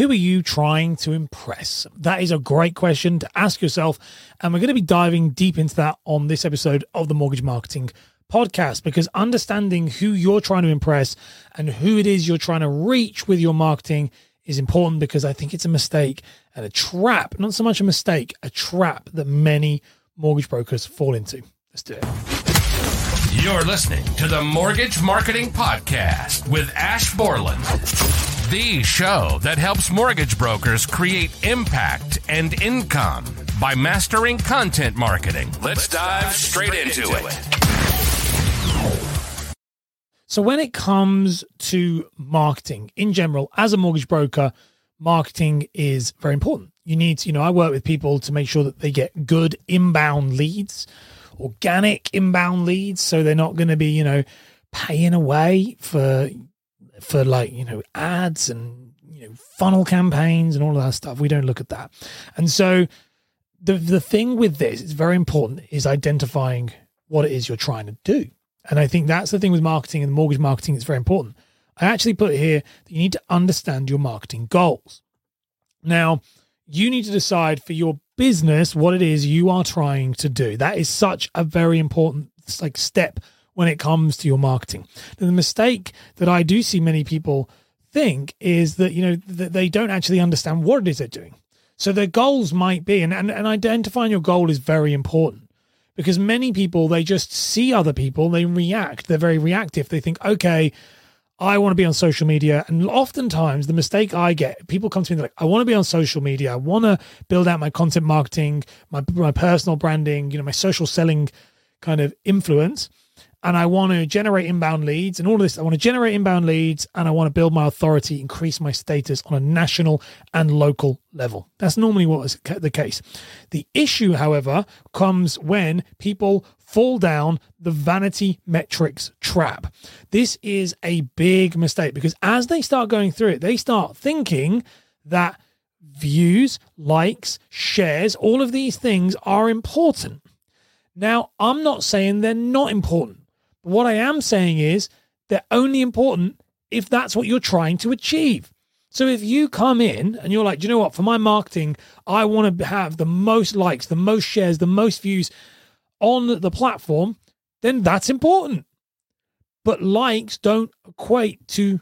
who are you trying to impress? That is a great question to ask yourself. And we're going to be diving deep into that on this episode of the Mortgage Marketing Podcast because understanding who you're trying to impress and who it is you're trying to reach with your marketing is important because I think it's a mistake and a trap, not so much a mistake, a trap that many mortgage brokers fall into. Let's do it. You're listening to the Mortgage Marketing Podcast with Ash Borland, the show that helps mortgage brokers create impact and income by mastering content marketing. Let's dive straight into it. So, when it comes to marketing in general, as a mortgage broker, marketing is very important. You need to, you know, I work with people to make sure that they get good inbound leads, organic inbound leads. So they're not going to be, you know, paying away for, for like, you know, ads and, you know, funnel campaigns and all of that stuff. We don't look at that. And so the, the thing with this, it's very important, is identifying what it is you're trying to do. And I think that's the thing with marketing and mortgage marketing It's very important. I actually put here that you need to understand your marketing goals. Now, you need to decide for your business what it is you are trying to do. That is such a very important like step when it comes to your marketing. Now, the mistake that I do see many people think is that you know that they don't actually understand what it is they're doing. So their goals might be, and, and, and identifying your goal is very important because many people they just see other people they react they're very reactive they think okay i want to be on social media and oftentimes the mistake i get people come to me and they're like i want to be on social media i want to build out my content marketing my, my personal branding you know my social selling kind of influence and I want to generate inbound leads and all of this. I want to generate inbound leads and I want to build my authority, increase my status on a national and local level. That's normally what is the case. The issue, however, comes when people fall down the vanity metrics trap. This is a big mistake because as they start going through it, they start thinking that views, likes, shares, all of these things are important. Now, I'm not saying they're not important. But what I am saying is they're only important if that's what you're trying to achieve. So if you come in and you're like, you know what, for my marketing, I want to have the most likes, the most shares, the most views on the platform, then that's important. But likes don't equate to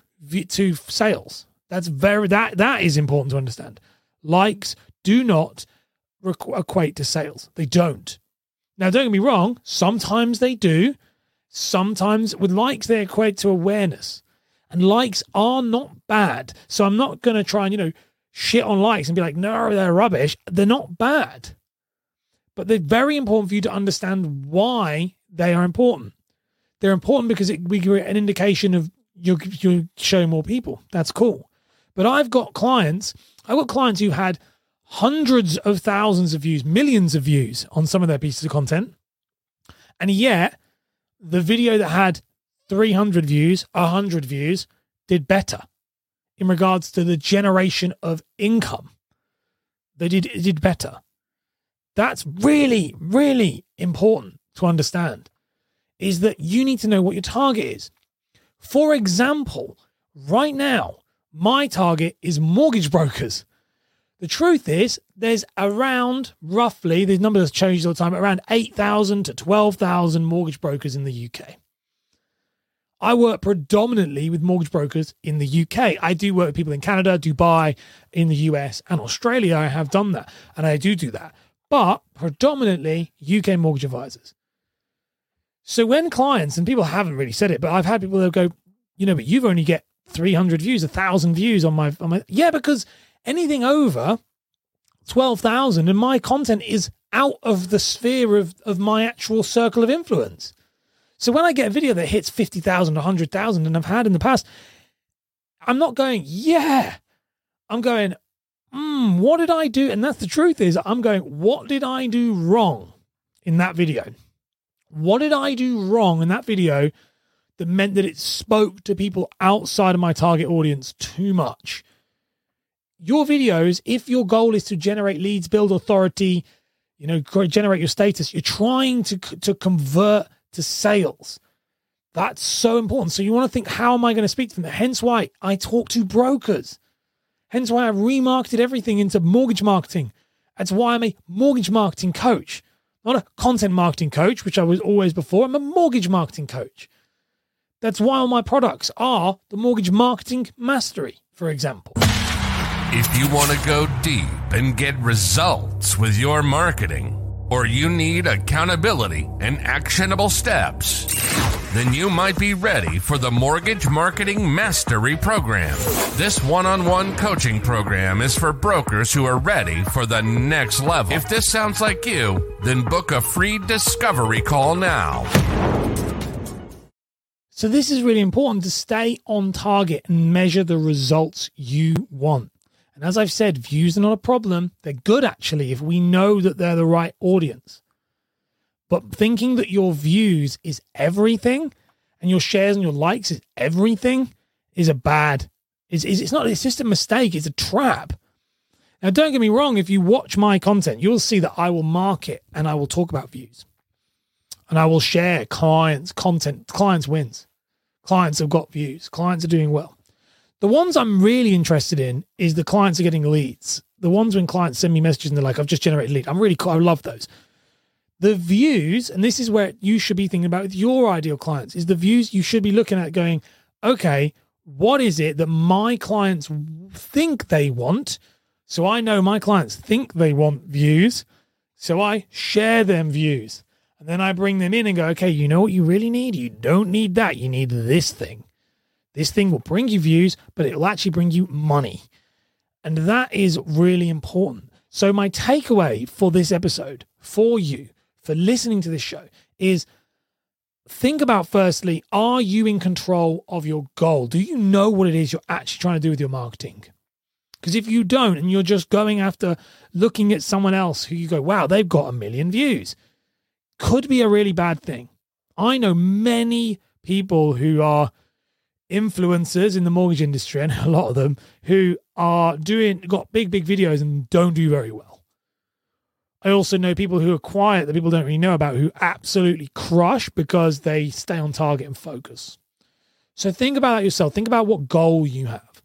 to sales. That's very that that is important to understand. Likes do not equate to sales. They don't. Now, don't get me wrong. Sometimes they do, Sometimes with likes, they equate to awareness. And likes are not bad. So I'm not going to try and, you know, shit on likes and be like, no, they're rubbish. They're not bad. But they're very important for you to understand why they are important. They're important because it, we get an indication of you're, you're showing more people. That's cool. But I've got clients, I've got clients who had hundreds of thousands of views, millions of views on some of their pieces of content. And yet the video that had 300 views, 100 views, did better in regards to the generation of income. They did it did better. That's really, really important to understand. Is that you need to know what your target is. For example, right now, my target is mortgage brokers. The truth is, there's around roughly, these numbers change all the time, around 8,000 to 12,000 mortgage brokers in the UK. I work predominantly with mortgage brokers in the UK. I do work with people in Canada, Dubai, in the US, and Australia. I have done that, and I do do that, but predominantly UK mortgage advisors. So when clients, and people haven't really said it, but I've had people that go, you know, but you've only get 300 views, a thousand views on my, on my, yeah, because anything over 12,000 and my content is out of the sphere of, of my actual circle of influence. So when I get a video that hits 50,000, 100,000, and I've had in the past, I'm not going, yeah. I'm going, hmm, what did I do? And that's the truth is, I'm going, what did I do wrong in that video? What did I do wrong in that video that meant that it spoke to people outside of my target audience too much? Your videos, if your goal is to generate leads, build authority, you know, generate your status, you're trying to to convert to sales. That's so important. So you want to think, how am I going to speak to them? Hence why I talk to brokers. Hence why I remarketed everything into mortgage marketing. That's why I'm a mortgage marketing coach, not a content marketing coach, which I was always before. I'm a mortgage marketing coach. That's why all my products are the mortgage marketing mastery, for example. If you want to go deep and get results with your marketing, or you need accountability and actionable steps, then you might be ready for the Mortgage Marketing Mastery Program. This one on one coaching program is for brokers who are ready for the next level. If this sounds like you, then book a free discovery call now. So, this is really important to stay on target and measure the results you want. And as I've said, views are not a problem. They're good actually if we know that they're the right audience. But thinking that your views is everything and your shares and your likes is everything is a bad is is it's not it's just a mistake, it's a trap. Now don't get me wrong, if you watch my content, you'll see that I will market and I will talk about views. And I will share clients, content, clients wins. Clients have got views, clients are doing well. The ones I'm really interested in is the clients are getting leads. The ones when clients send me messages and they're like, I've just generated lead. I'm really cool. I love those. The views, and this is where you should be thinking about with your ideal clients, is the views you should be looking at going, okay, what is it that my clients think they want? So I know my clients think they want views. So I share them views. And then I bring them in and go, okay, you know what you really need? You don't need that. You need this thing. This thing will bring you views, but it will actually bring you money. And that is really important. So, my takeaway for this episode for you, for listening to this show, is think about firstly, are you in control of your goal? Do you know what it is you're actually trying to do with your marketing? Because if you don't, and you're just going after looking at someone else who you go, wow, they've got a million views, could be a really bad thing. I know many people who are influencers in the mortgage industry, and a lot of them who are doing got big, big videos and don't do very well. I also know people who are quiet that people don't really know about who absolutely crush because they stay on target and focus. So think about that yourself. Think about what goal you have.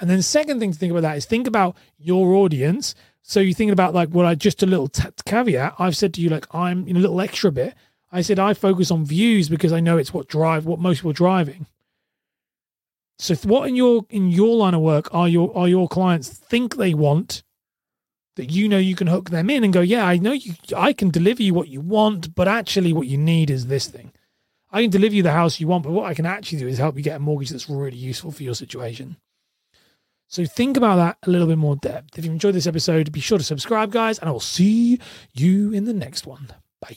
And then the second thing to think about that is think about your audience. So you're thinking about like what I just a little t- caveat. I've said to you like I'm in a little extra bit. I said I focus on views because I know it's what drive what most people are driving. So what in your in your line of work are your are your clients think they want that you know you can hook them in and go, yeah, I know you I can deliver you what you want, but actually what you need is this thing. I can deliver you the house you want, but what I can actually do is help you get a mortgage that's really useful for your situation. So think about that a little bit more depth. If you enjoyed this episode, be sure to subscribe, guys, and I will see you in the next one. Bye.